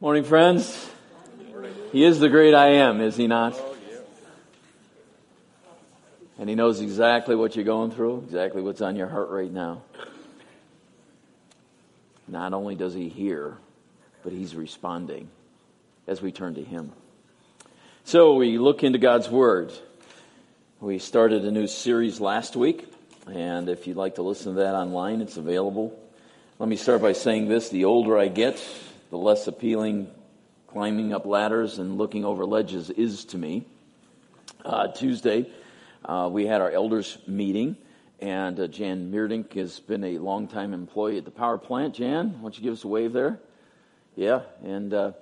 Morning, friends. He is the great I am, is he not? And he knows exactly what you're going through, exactly what's on your heart right now. Not only does he hear, but he's responding as we turn to him. So we look into God's Word. We started a new series last week, and if you'd like to listen to that online, it's available. Let me start by saying this the older I get, the less appealing climbing up ladders and looking over ledges is to me. Uh, Tuesday, uh, we had our elders meeting, and uh, Jan Meerdink has been a longtime employee at the power plant. Jan, why don't you give us a wave there? Yeah, and uh,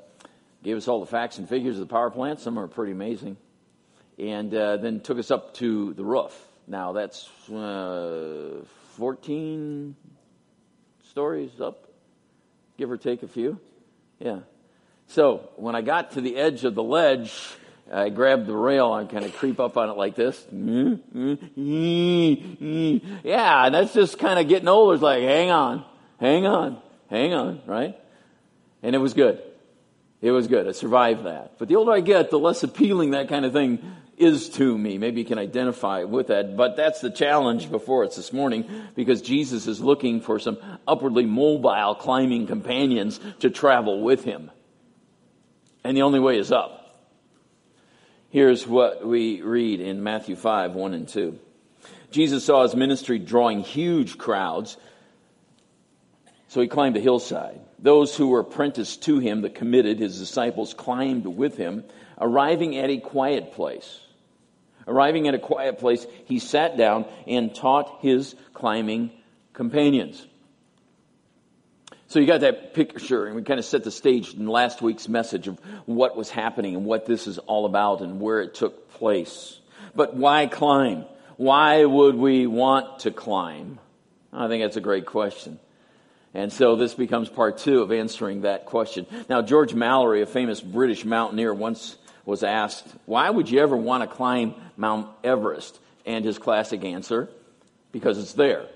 gave us all the facts and figures of the power plant. Some are pretty amazing. And uh, then took us up to the roof. Now, that's uh, 14 stories up, give or take a few. Yeah. So when I got to the edge of the ledge, I grabbed the rail and kind of creep up on it like this. Mm, mm, yeah, and that's just kind of getting older. It's like, hang on, hang on, hang on, right? And it was good. It was good. I survived that. But the older I get, the less appealing that kind of thing is to me. Maybe you can identify with that, but that's the challenge before us this morning because Jesus is looking for some upwardly mobile climbing companions to travel with him. And the only way is up. Here's what we read in Matthew 5 1 and 2. Jesus saw his ministry drawing huge crowds, so he climbed a hillside. Those who were apprenticed to him, the committed, his disciples, climbed with him, arriving at a quiet place. Arriving at a quiet place, he sat down and taught his climbing companions. So you got that picture, and we kind of set the stage in last week's message of what was happening and what this is all about and where it took place. But why climb? Why would we want to climb? I think that's a great question. And so this becomes part two of answering that question. Now, George Mallory, a famous British mountaineer, once was asked, Why would you ever want to climb Mount Everest? And his classic answer, Because it's there.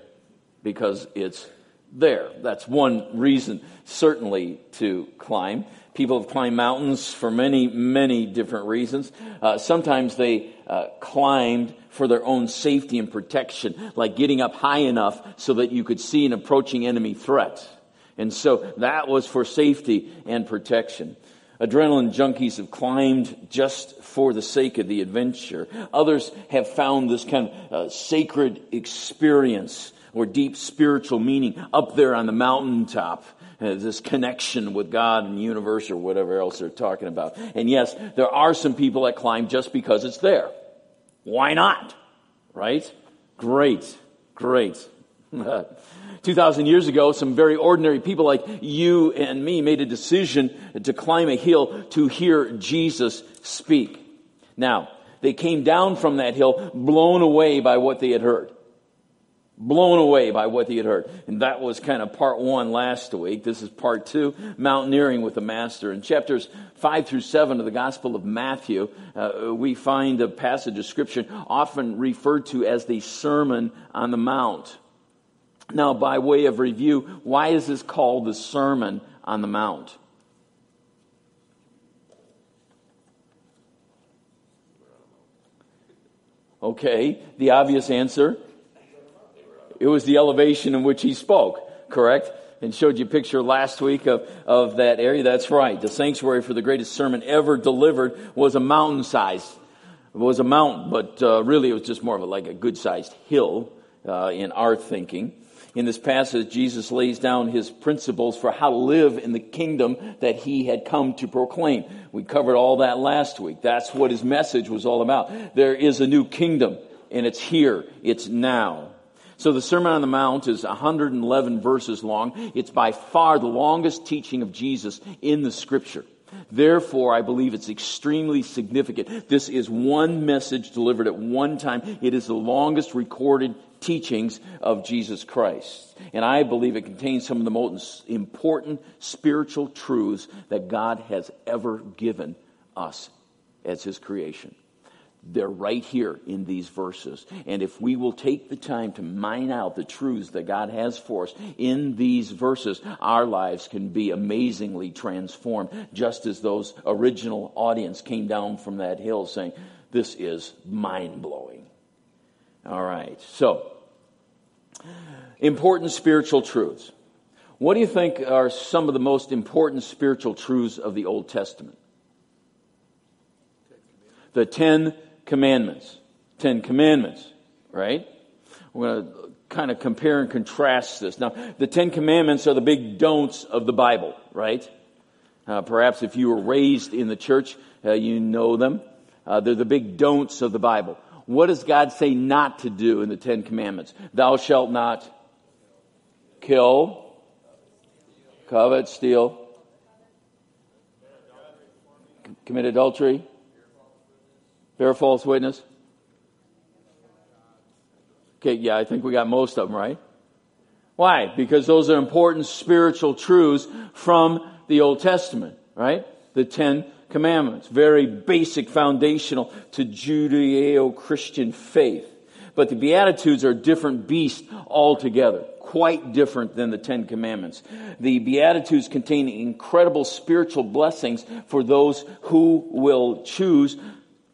Because it's there. That's one reason, certainly, to climb. People have climbed mountains for many, many different reasons. Uh, sometimes they uh, climbed for their own safety and protection, like getting up high enough so that you could see an approaching enemy threat. And so that was for safety and protection. Adrenaline junkies have climbed just for the sake of the adventure. Others have found this kind of uh, sacred experience or deep spiritual meaning up there on the mountaintop. Uh, this connection with God and the universe or whatever else they're talking about. And yes, there are some people that climb just because it's there. Why not? Right? Great. Great. 2,000 years ago, some very ordinary people like you and me made a decision to climb a hill to hear Jesus speak. Now, they came down from that hill blown away by what they had heard blown away by what they had heard. And that was kind of part one last week. This is part two, mountaineering with the master. In chapters five through seven of the Gospel of Matthew, uh, we find a passage of scripture often referred to as the Sermon on the Mount. Now, by way of review, why is this called the Sermon on the Mount? Okay, the obvious answer it was the elevation in which he spoke, correct? And showed you a picture last week of, of that area. That's right. The sanctuary for the greatest sermon ever delivered was a mountain size. It was a mountain, but uh, really it was just more of a, like a good sized hill uh, in our thinking. In this passage, Jesus lays down his principles for how to live in the kingdom that he had come to proclaim. We covered all that last week. That's what his message was all about. There is a new kingdom, and it's here. It's now. So the Sermon on the Mount is 111 verses long. It's by far the longest teaching of Jesus in the scripture. Therefore, I believe it's extremely significant. This is one message delivered at one time. It is the longest recorded teachings of Jesus Christ. And I believe it contains some of the most important spiritual truths that God has ever given us as His creation. They're right here in these verses. And if we will take the time to mine out the truths that God has for us in these verses, our lives can be amazingly transformed, just as those original audience came down from that hill saying, This is mind blowing. All right. So, important spiritual truths. What do you think are some of the most important spiritual truths of the Old Testament? The Ten Commandments. Ten Commandments, right? We're going to kind of compare and contrast this. Now, the Ten Commandments are the big don'ts of the Bible, right? Uh, perhaps if you were raised in the church, uh, you know them. Uh, they're the big don'ts of the Bible. What does God say not to do in the Ten Commandments? Thou shalt not kill, covet, steal, commit adultery, bear false witness. Okay, yeah, I think we got most of them, right? Why? Because those are important spiritual truths from the Old Testament, right? The Ten Commandments. Very basic, foundational to Judeo Christian faith. But the Beatitudes are a different beast altogether quite different than the Ten Commandments. The Beatitudes contain incredible spiritual blessings for those who will choose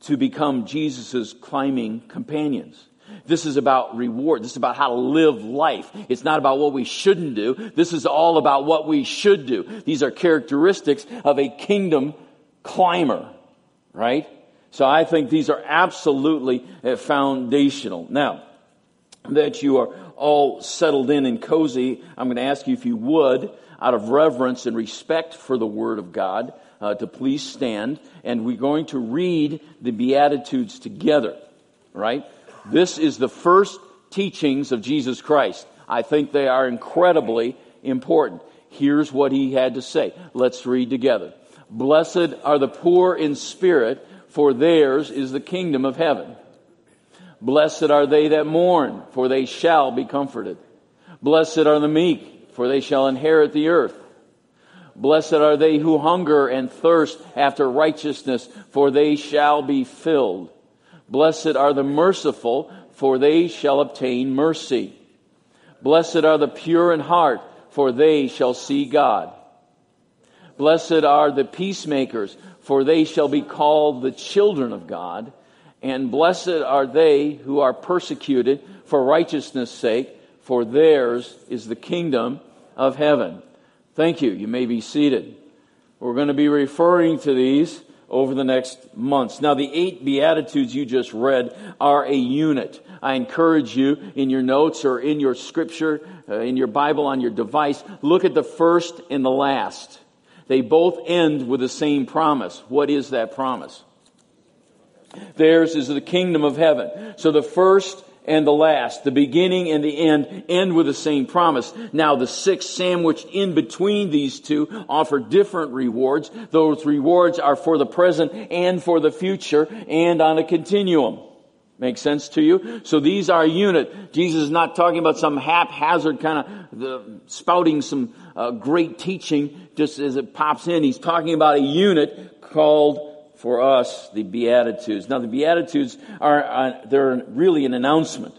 to become Jesus' climbing companions. This is about reward. This is about how to live life. It's not about what we shouldn't do. This is all about what we should do. These are characteristics of a kingdom climber, right? So I think these are absolutely uh, foundational. Now, that you are all settled in and cozy, I'm going to ask you if you would, out of reverence and respect for the Word of God, uh, to please stand. And we're going to read the Beatitudes together, right? This is the first teachings of Jesus Christ. I think they are incredibly important. Here's what he had to say. Let's read together. Blessed are the poor in spirit, for theirs is the kingdom of heaven. Blessed are they that mourn, for they shall be comforted. Blessed are the meek, for they shall inherit the earth. Blessed are they who hunger and thirst after righteousness, for they shall be filled. Blessed are the merciful, for they shall obtain mercy. Blessed are the pure in heart, for they shall see God. Blessed are the peacemakers, for they shall be called the children of God. And blessed are they who are persecuted for righteousness' sake, for theirs is the kingdom of heaven. Thank you. You may be seated. We're going to be referring to these over the next months. Now, the eight Beatitudes you just read are a unit. I encourage you in your notes or in your scripture, uh, in your Bible on your device, look at the first and the last. They both end with the same promise. What is that promise? Theirs is the kingdom of heaven. So the first and the last, the beginning and the end, end with the same promise. Now the six sandwiched in between these two offer different rewards. Those rewards are for the present and for the future and on a continuum. Make sense to you? So these are a unit. Jesus is not talking about some haphazard kind of the, spouting some uh, great teaching just as it pops in. He's talking about a unit called for us the Beatitudes. Now, the Beatitudes are, uh, they're really an announcement.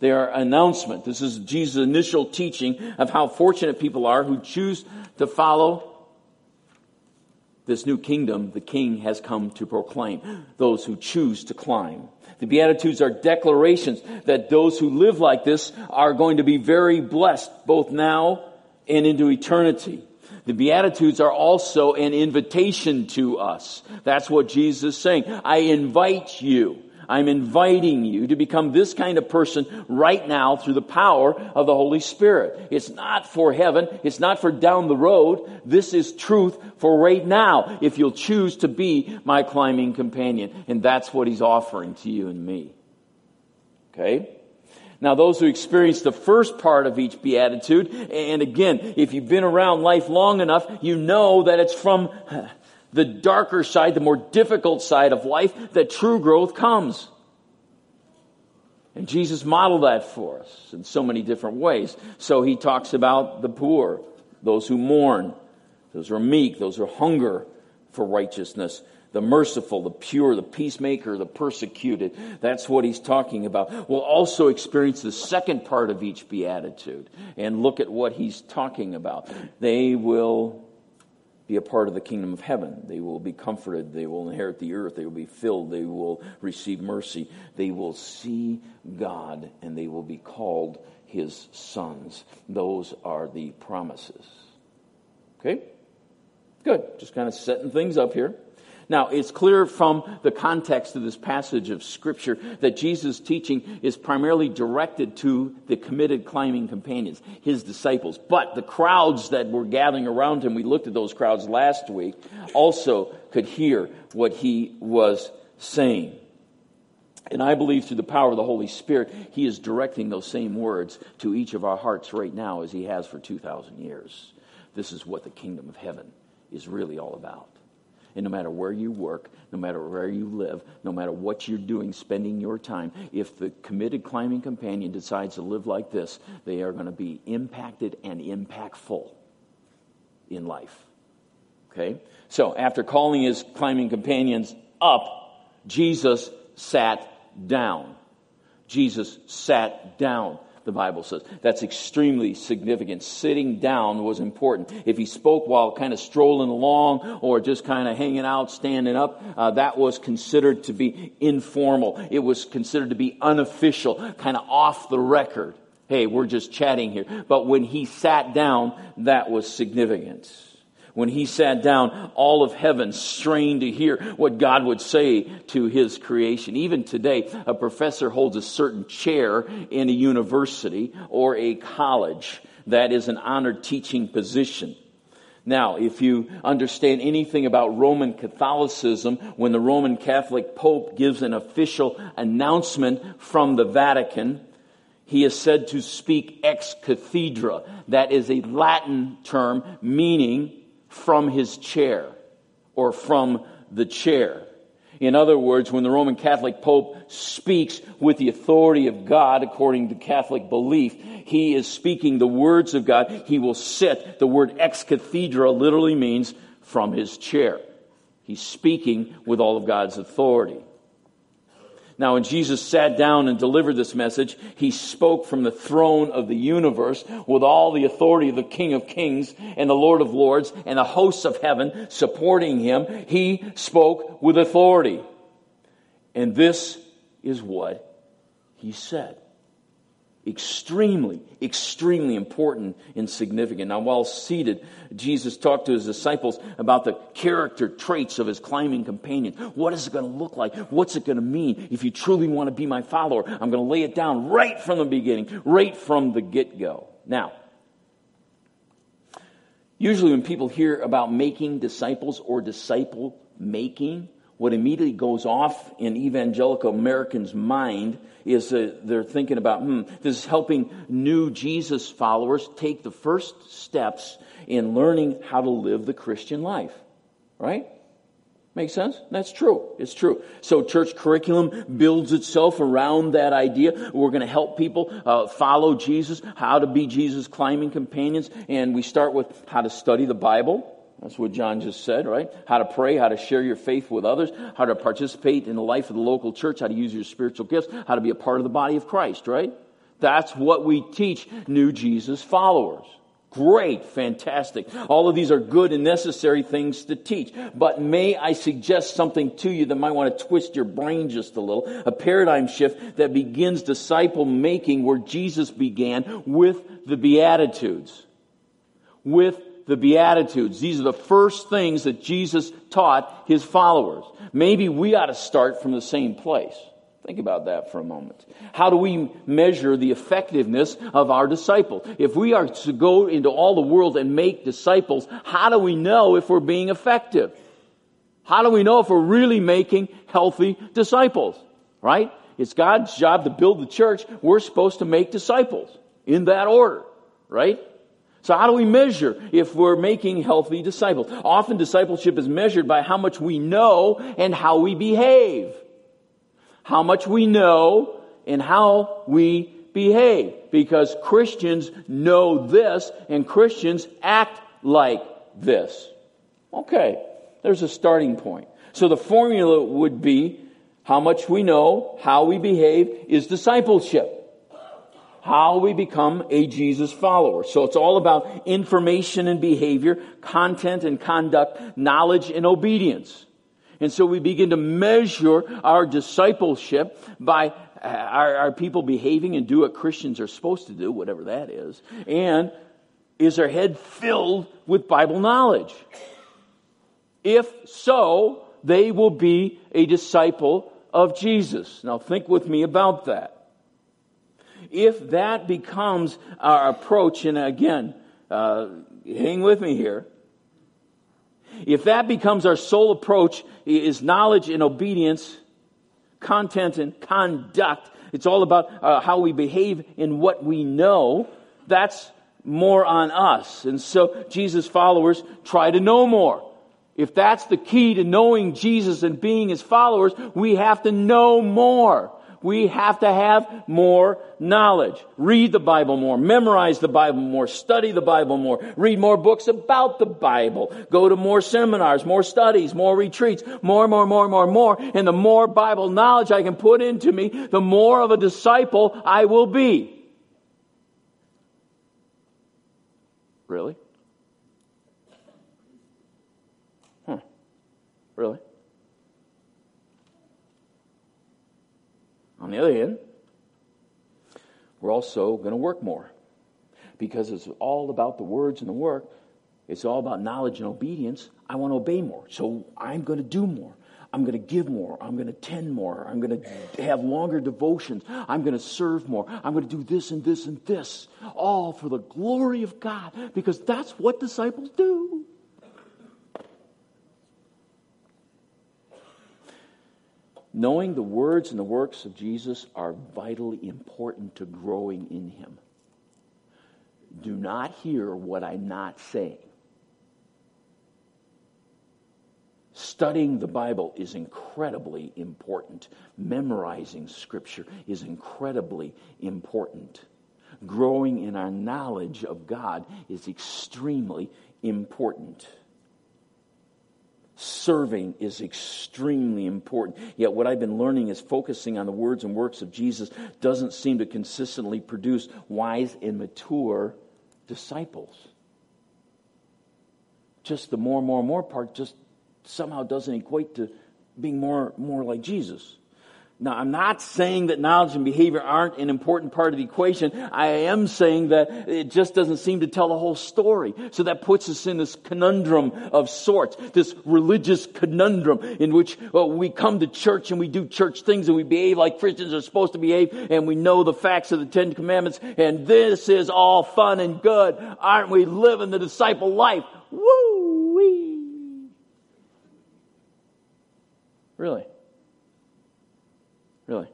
They are an announcement. This is Jesus' initial teaching of how fortunate people are who choose to follow this new kingdom the king has come to proclaim. Those who choose to climb. The Beatitudes are declarations that those who live like this are going to be very blessed, both now and into eternity. The Beatitudes are also an invitation to us. That's what Jesus is saying. I invite you. I'm inviting you to become this kind of person right now through the power of the Holy Spirit. It's not for heaven. It's not for down the road. This is truth for right now if you'll choose to be my climbing companion. And that's what he's offering to you and me. Okay? Now, those who experience the first part of each beatitude, and again, if you've been around life long enough, you know that it's from the darker side, the more difficult side of life, that true growth comes. And Jesus modeled that for us in so many different ways. So he talks about the poor, those who mourn, those who are meek, those who hunger, for righteousness the merciful, the pure, the peacemaker, the persecuted. That's what he's talking about. We'll also experience the second part of each beatitude and look at what he's talking about. They will be a part of the kingdom of heaven. They will be comforted. They will inherit the earth. They will be filled. They will receive mercy. They will see God and they will be called his sons. Those are the promises. Okay? Good. Just kind of setting things up here. Now, it's clear from the context of this passage of Scripture that Jesus' teaching is primarily directed to the committed climbing companions, his disciples. But the crowds that were gathering around him, we looked at those crowds last week, also could hear what he was saying. And I believe through the power of the Holy Spirit, He is directing those same words to each of our hearts right now as He has for 2,000 years. This is what the kingdom of heaven is really all about. And no matter where you work, no matter where you live, no matter what you're doing, spending your time, if the committed climbing companion decides to live like this, they are going to be impacted and impactful in life. Okay? So, after calling his climbing companions up, Jesus sat down. Jesus sat down the Bible says. That's extremely significant. Sitting down was important. If he spoke while kind of strolling along or just kind of hanging out, standing up, uh, that was considered to be informal. It was considered to be unofficial, kind of off the record. Hey, we're just chatting here. But when he sat down, that was significant. When he sat down, all of heaven strained to hear what God would say to his creation. Even today, a professor holds a certain chair in a university or a college. That is an honored teaching position. Now, if you understand anything about Roman Catholicism, when the Roman Catholic Pope gives an official announcement from the Vatican, he is said to speak ex cathedra. That is a Latin term meaning from his chair or from the chair. In other words, when the Roman Catholic Pope speaks with the authority of God according to Catholic belief, he is speaking the words of God. He will sit. The word ex cathedra literally means from his chair. He's speaking with all of God's authority. Now, when Jesus sat down and delivered this message, he spoke from the throne of the universe with all the authority of the King of Kings and the Lord of Lords and the hosts of heaven supporting him. He spoke with authority. And this is what he said extremely, extremely important and significant. Now, while seated, Jesus talked to his disciples about the character traits of his climbing companion. What is it going to look like? What's it going to mean? If you truly want to be my follower, I'm going to lay it down right from the beginning, right from the get go. Now, usually when people hear about making disciples or disciple making, what immediately goes off in evangelical Americans' mind is that they're thinking about, hmm, this is helping new Jesus followers take the first steps in learning how to live the Christian life. Right? Make sense? That's true. It's true. So church curriculum builds itself around that idea. We're going to help people uh, follow Jesus, how to be Jesus' climbing companions, and we start with how to study the Bible that's what John just said, right? How to pray, how to share your faith with others, how to participate in the life of the local church, how to use your spiritual gifts, how to be a part of the body of Christ, right? That's what we teach new Jesus followers. Great, fantastic. All of these are good and necessary things to teach. But may I suggest something to you that might want to twist your brain just a little? A paradigm shift that begins disciple making where Jesus began with the Beatitudes. With the Beatitudes. These are the first things that Jesus taught his followers. Maybe we ought to start from the same place. Think about that for a moment. How do we measure the effectiveness of our disciple? If we are to go into all the world and make disciples, how do we know if we're being effective? How do we know if we're really making healthy disciples? Right? It's God's job to build the church. We're supposed to make disciples in that order. Right? So how do we measure if we're making healthy disciples? Often discipleship is measured by how much we know and how we behave. How much we know and how we behave. Because Christians know this and Christians act like this. Okay. There's a starting point. So the formula would be how much we know, how we behave is discipleship. How we become a Jesus follower. So it's all about information and behavior, content and conduct, knowledge and obedience. And so we begin to measure our discipleship by uh, are, are people behaving and do what Christians are supposed to do, whatever that is? And is their head filled with Bible knowledge? If so, they will be a disciple of Jesus. Now think with me about that. If that becomes our approach, and again, uh, hang with me here. If that becomes our sole approach, is knowledge and obedience, content and conduct. It's all about uh, how we behave in what we know. That's more on us. And so Jesus followers try to know more. If that's the key to knowing Jesus and being his followers, we have to know more. We have to have more knowledge. Read the Bible more, memorize the Bible more, study the Bible more, read more books about the Bible, go to more seminars, more studies, more retreats, more, more, more, more, more. And the more Bible knowledge I can put into me, the more of a disciple I will be. Really? Huh. Really? On the other hand, we're also going to work more because it's all about the words and the work. It's all about knowledge and obedience. I want to obey more. So I'm going to do more. I'm going to give more. I'm going to tend more. I'm going to have longer devotions. I'm going to serve more. I'm going to do this and this and this. All for the glory of God because that's what disciples do. Knowing the words and the works of Jesus are vitally important to growing in Him. Do not hear what I'm not saying. Studying the Bible is incredibly important. Memorizing Scripture is incredibly important. Growing in our knowledge of God is extremely important serving is extremely important. Yet, what I've been learning is focusing on the words and works of Jesus doesn't seem to consistently produce wise and mature disciples. Just the more, more, more part just somehow doesn't equate to being more, more like Jesus. Now, I'm not saying that knowledge and behavior aren't an important part of the equation. I am saying that it just doesn't seem to tell the whole story. So that puts us in this conundrum of sorts, this religious conundrum in which well, we come to church and we do church things and we behave like Christians are supposed to behave and we know the facts of the Ten Commandments and this is all fun and good. Aren't we living the disciple life? Woo-wee! Really? Really?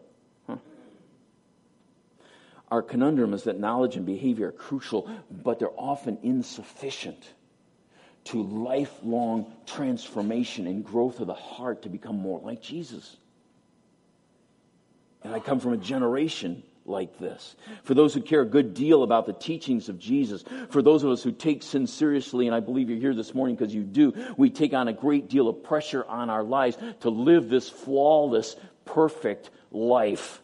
Huh. Our conundrum is that knowledge and behavior are crucial, but they're often insufficient to lifelong transformation and growth of the heart to become more like Jesus. And I come from a generation like this. For those who care a good deal about the teachings of Jesus, for those of us who take sin seriously, and I believe you're here this morning because you do, we take on a great deal of pressure on our lives to live this flawless, perfect life.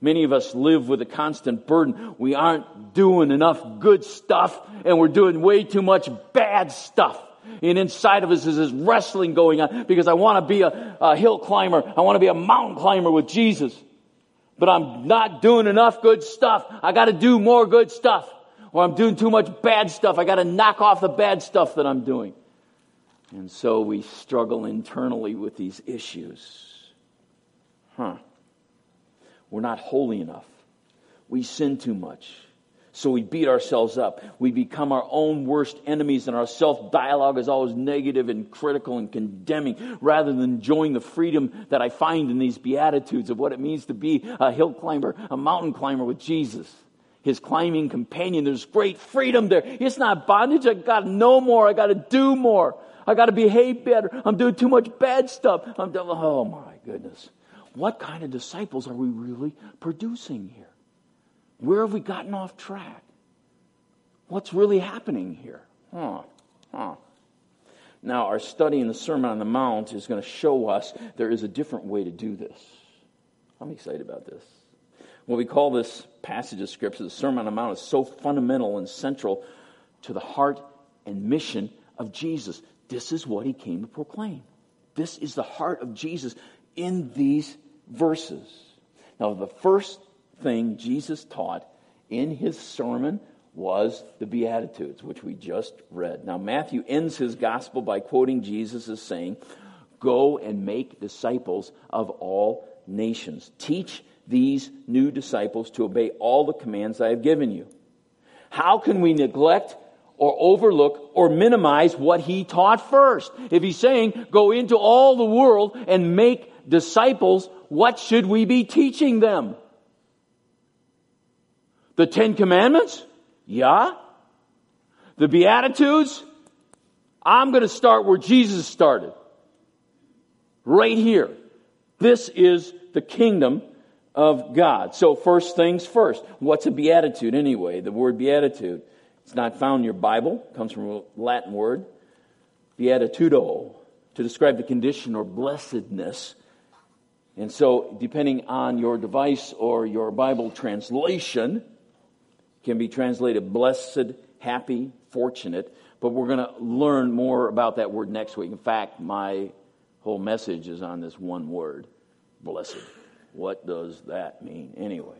Many of us live with a constant burden. We aren't doing enough good stuff and we're doing way too much bad stuff. And inside of us is this wrestling going on because I want to be a, a hill climber. I want to be a mountain climber with Jesus. But I'm not doing enough good stuff. I got to do more good stuff. Or I'm doing too much bad stuff. I got to knock off the bad stuff that I'm doing. And so we struggle internally with these issues. Huh. We're not holy enough. We sin too much. So we beat ourselves up. We become our own worst enemies, and our self dialogue is always negative and critical and condemning rather than enjoying the freedom that I find in these Beatitudes of what it means to be a hill climber, a mountain climber with Jesus. His climbing companion. There's great freedom there. It's not bondage. I got to know more. I got to do more. I got to behave better. I'm doing too much bad stuff. I'm doing, oh my goodness what kind of disciples are we really producing here? Where have we gotten off track? What's really happening here? Huh, huh. Now, our study in the Sermon on the Mount is going to show us there is a different way to do this. I'm excited about this. What we call this passage of Scripture, the Sermon on the Mount, is so fundamental and central to the heart and mission of Jesus. This is what he came to proclaim. This is the heart of Jesus in these verses. Now, the first thing Jesus taught in his sermon was the Beatitudes, which we just read. Now, Matthew ends his gospel by quoting Jesus as saying, Go and make disciples of all nations. Teach these new disciples to obey all the commands I have given you. How can we neglect or overlook or minimize what he taught first? If he's saying, go into all the world and make disciples, what should we be teaching them? The Ten Commandments? Yeah. The Beatitudes? I'm going to start where Jesus started. Right here. This is the kingdom of God. So, first things first. What's a beatitude anyway? The word beatitude. It's not found in your Bible. It comes from a Latin word, beatitudo, to describe the condition or blessedness. And so, depending on your device or your Bible translation, can be translated blessed, happy, fortunate. But we're going to learn more about that word next week. In fact, my whole message is on this one word blessed. What does that mean anyway?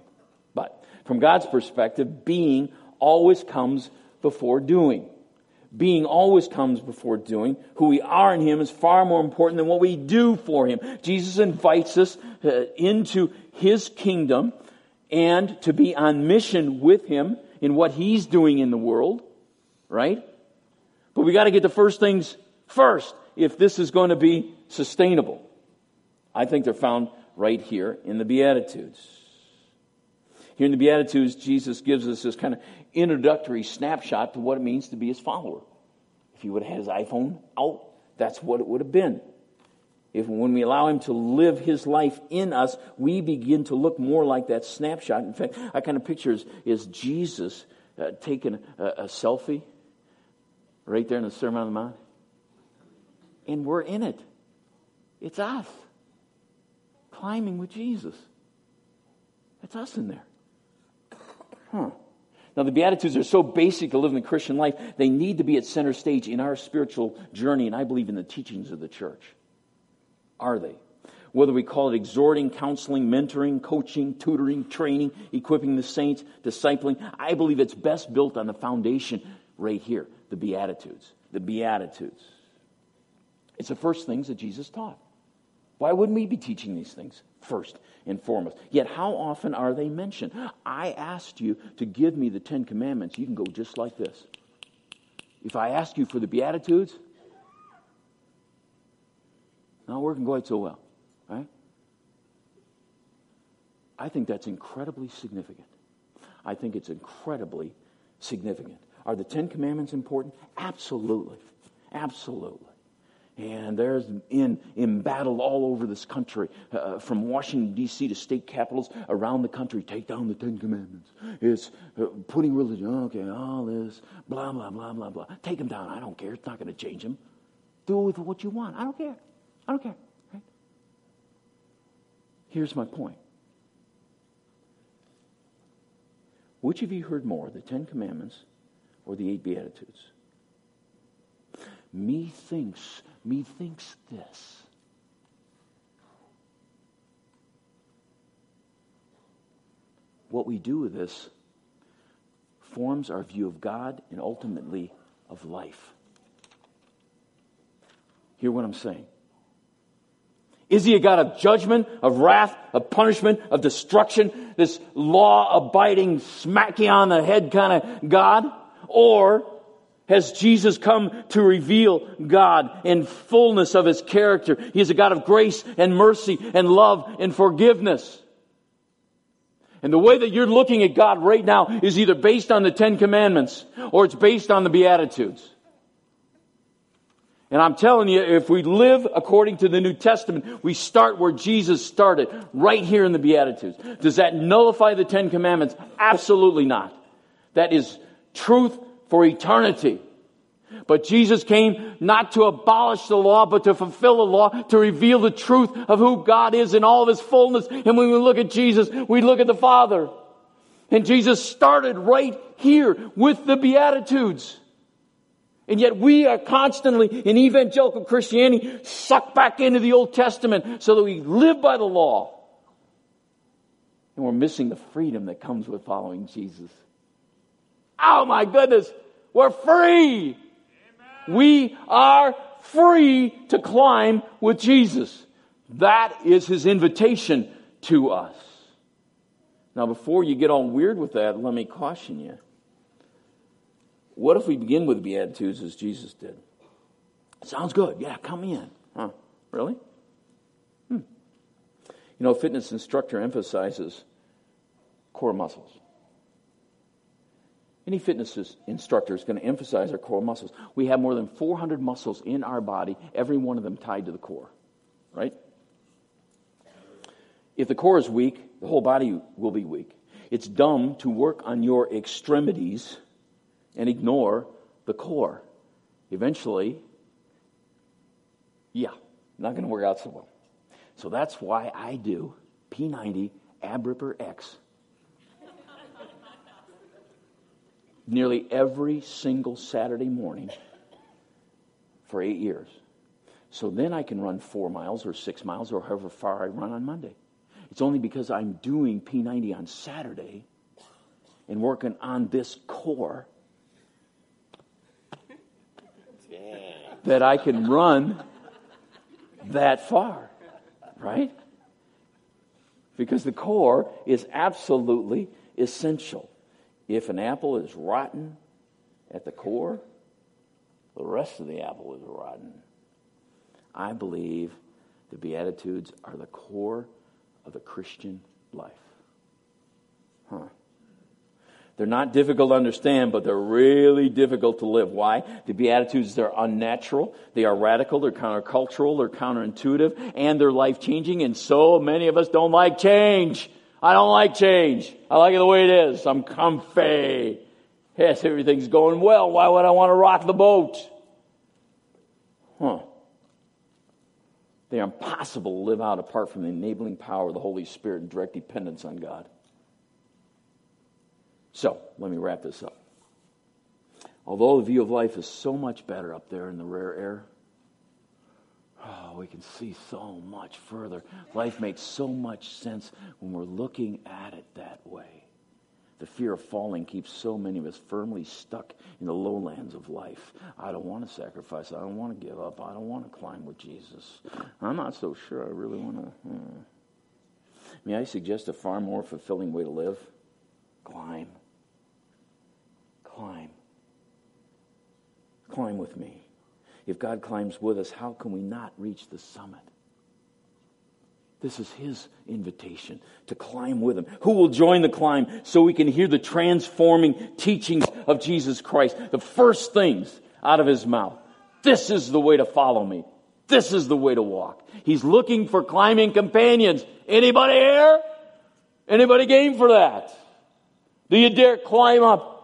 But from God's perspective, being always comes before doing. Being always comes before doing. Who we are in Him is far more important than what we do for Him. Jesus invites us uh, into His kingdom and to be on mission with Him in what He's doing in the world, right? But we got to get the first things first if this is going to be sustainable. I think they're found right here in the Beatitudes. Here in the Beatitudes, Jesus gives us this kind of introductory snapshot to what it means to be his follower. If he would have had his iPhone out, that's what it would have been. If when we allow him to live his life in us, we begin to look more like that snapshot. In fact, I kind of picture is, is Jesus uh, taking a, a selfie right there in the Sermon on the Mount. And we're in it. It's us climbing with Jesus. That's us in there. Huh. Now, the Beatitudes are so basic to living the Christian life, they need to be at center stage in our spiritual journey, and I believe in the teachings of the church. Are they? Whether we call it exhorting, counseling, mentoring, coaching, tutoring, training, equipping the saints, discipling, I believe it's best built on the foundation right here the Beatitudes. The Beatitudes. It's the first things that Jesus taught. Why wouldn't we be teaching these things first and foremost? Yet, how often are they mentioned? I asked you to give me the Ten Commandments. You can go just like this. If I ask you for the Beatitudes, not working quite so well, right? I think that's incredibly significant. I think it's incredibly significant. Are the Ten Commandments important? Absolutely. Absolutely. And there's in in battle all over this country, uh, from Washington, D.C. to state capitals around the country. Take down the Ten Commandments. It's uh, putting religion, okay, all this, blah, blah, blah, blah, blah. Take them down. I don't care. It's not going to change them. Do with what you want. I don't care. I don't care. Right? Here's my point. Which of you heard more, the Ten Commandments or the Eight Beatitudes? Methinks methinks this. What we do with this forms our view of God and ultimately of life. Hear what I'm saying. Is he a God of judgment, of wrath, of punishment, of destruction, this law abiding, smack you on the head kind of God? Or has Jesus come to reveal God in fullness of his character. He is a God of grace and mercy and love and forgiveness. And the way that you're looking at God right now is either based on the Ten Commandments or it's based on the Beatitudes. And I'm telling you, if we live according to the New Testament, we start where Jesus started, right here in the Beatitudes. Does that nullify the Ten Commandments? Absolutely not. That is truth for eternity. But Jesus came not to abolish the law, but to fulfill the law, to reveal the truth of who God is in all of his fullness. And when we look at Jesus, we look at the Father. And Jesus started right here with the Beatitudes. And yet we are constantly in evangelical Christianity sucked back into the Old Testament so that we live by the law. And we're missing the freedom that comes with following Jesus. Oh my goodness, we're free. Amen. We are free to climb with Jesus. That is his invitation to us. Now, before you get all weird with that, let me caution you. What if we begin with Beatitudes as Jesus did? Sounds good. Yeah, come in. Huh? Really? Hmm. You know, fitness instructor emphasizes core muscles. Any fitness instructor is going to emphasize our core muscles. We have more than 400 muscles in our body, every one of them tied to the core, right? If the core is weak, the whole body will be weak. It's dumb to work on your extremities and ignore the core. Eventually, yeah, not going to work out so well. So that's why I do P90 Ab Ripper X nearly every single Saturday morning for eight years. So then I can run four miles or six miles or however far I run on Monday. It's only because I'm doing P90 on Saturday and working on this core that I can run that far, right? Because the core is absolutely essential. If an apple is rotten at the core, the rest of the apple is rotten. I believe the Beatitudes are the core of the Christian life. Huh. They're not difficult to understand, but they're really difficult to live. Why? The Beatitudes, they're unnatural, they are radical, they're countercultural, they're counterintuitive, and they're life changing, and so many of us don't like change. I don't like change. I like it the way it is. I'm comfy. Yes, everything's going well. Why would I want to rock the boat? Huh. They are impossible to live out apart from the enabling power of the Holy Spirit and direct dependence on God. So, let me wrap this up. Although the view of life is so much better up there in the rare air, oh, we can see so much further. Life makes so much sense when we're looking at it that way. The fear of falling keeps so many of us firmly stuck in the lowlands of life. I don't want to sacrifice. I don't want to give up. I don't want to climb with Jesus. I'm not so sure I really want to. Hmm. May I suggest a far more fulfilling way to live? Climb. Climb. Climb with me. If God climbs with us, how can we not reach the summit? This is his invitation to climb with him. Who will join the climb so we can hear the transforming teachings of Jesus Christ? The first things out of his mouth. This is the way to follow me. This is the way to walk. He's looking for climbing companions. Anybody here? Anybody game for that? Do you dare climb up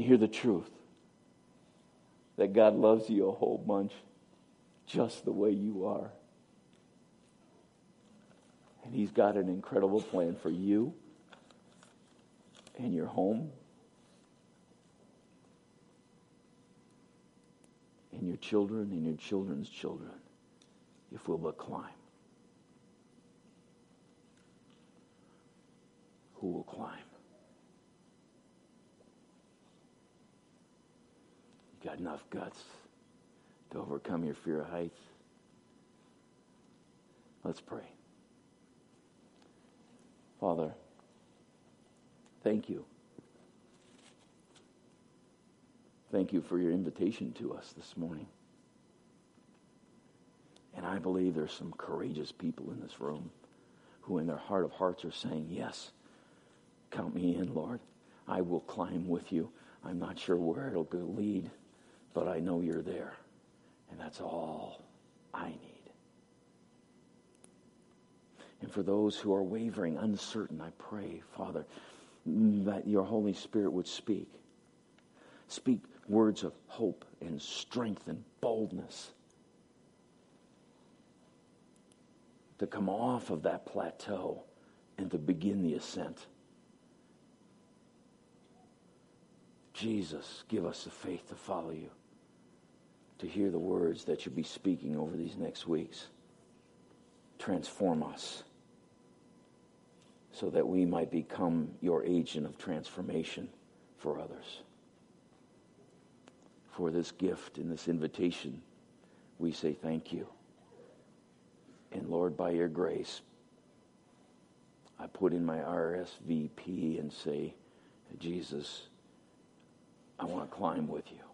and hear the truth that God loves you a whole bunch just the way you are. And He's got an incredible plan for you and your home and your children and your children's children if we'll but climb. Who will climb? Got enough guts to overcome your fear of heights? Let's pray. Father, thank you. Thank you for your invitation to us this morning. And I believe there's some courageous people in this room who, in their heart of hearts, are saying, Yes, count me in, Lord. I will climb with you. I'm not sure where it'll lead but I know you're there. And that's all I need. And for those who are wavering, uncertain, I pray, Father, that your Holy Spirit would speak. Speak words of hope and strength and boldness. To come off of that plateau and to begin the ascent. Jesus, give us the faith to follow you, to hear the words that you'll be speaking over these next weeks. Transform us so that we might become your agent of transformation for others. For this gift and this invitation, we say thank you. And Lord, by your grace, I put in my RSVP and say, Jesus, I want to climb with you.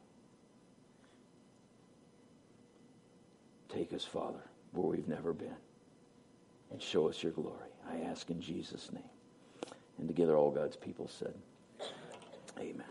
Take us, Father, where we've never been, and show us your glory. I ask in Jesus' name. And together all God's people said, Amen.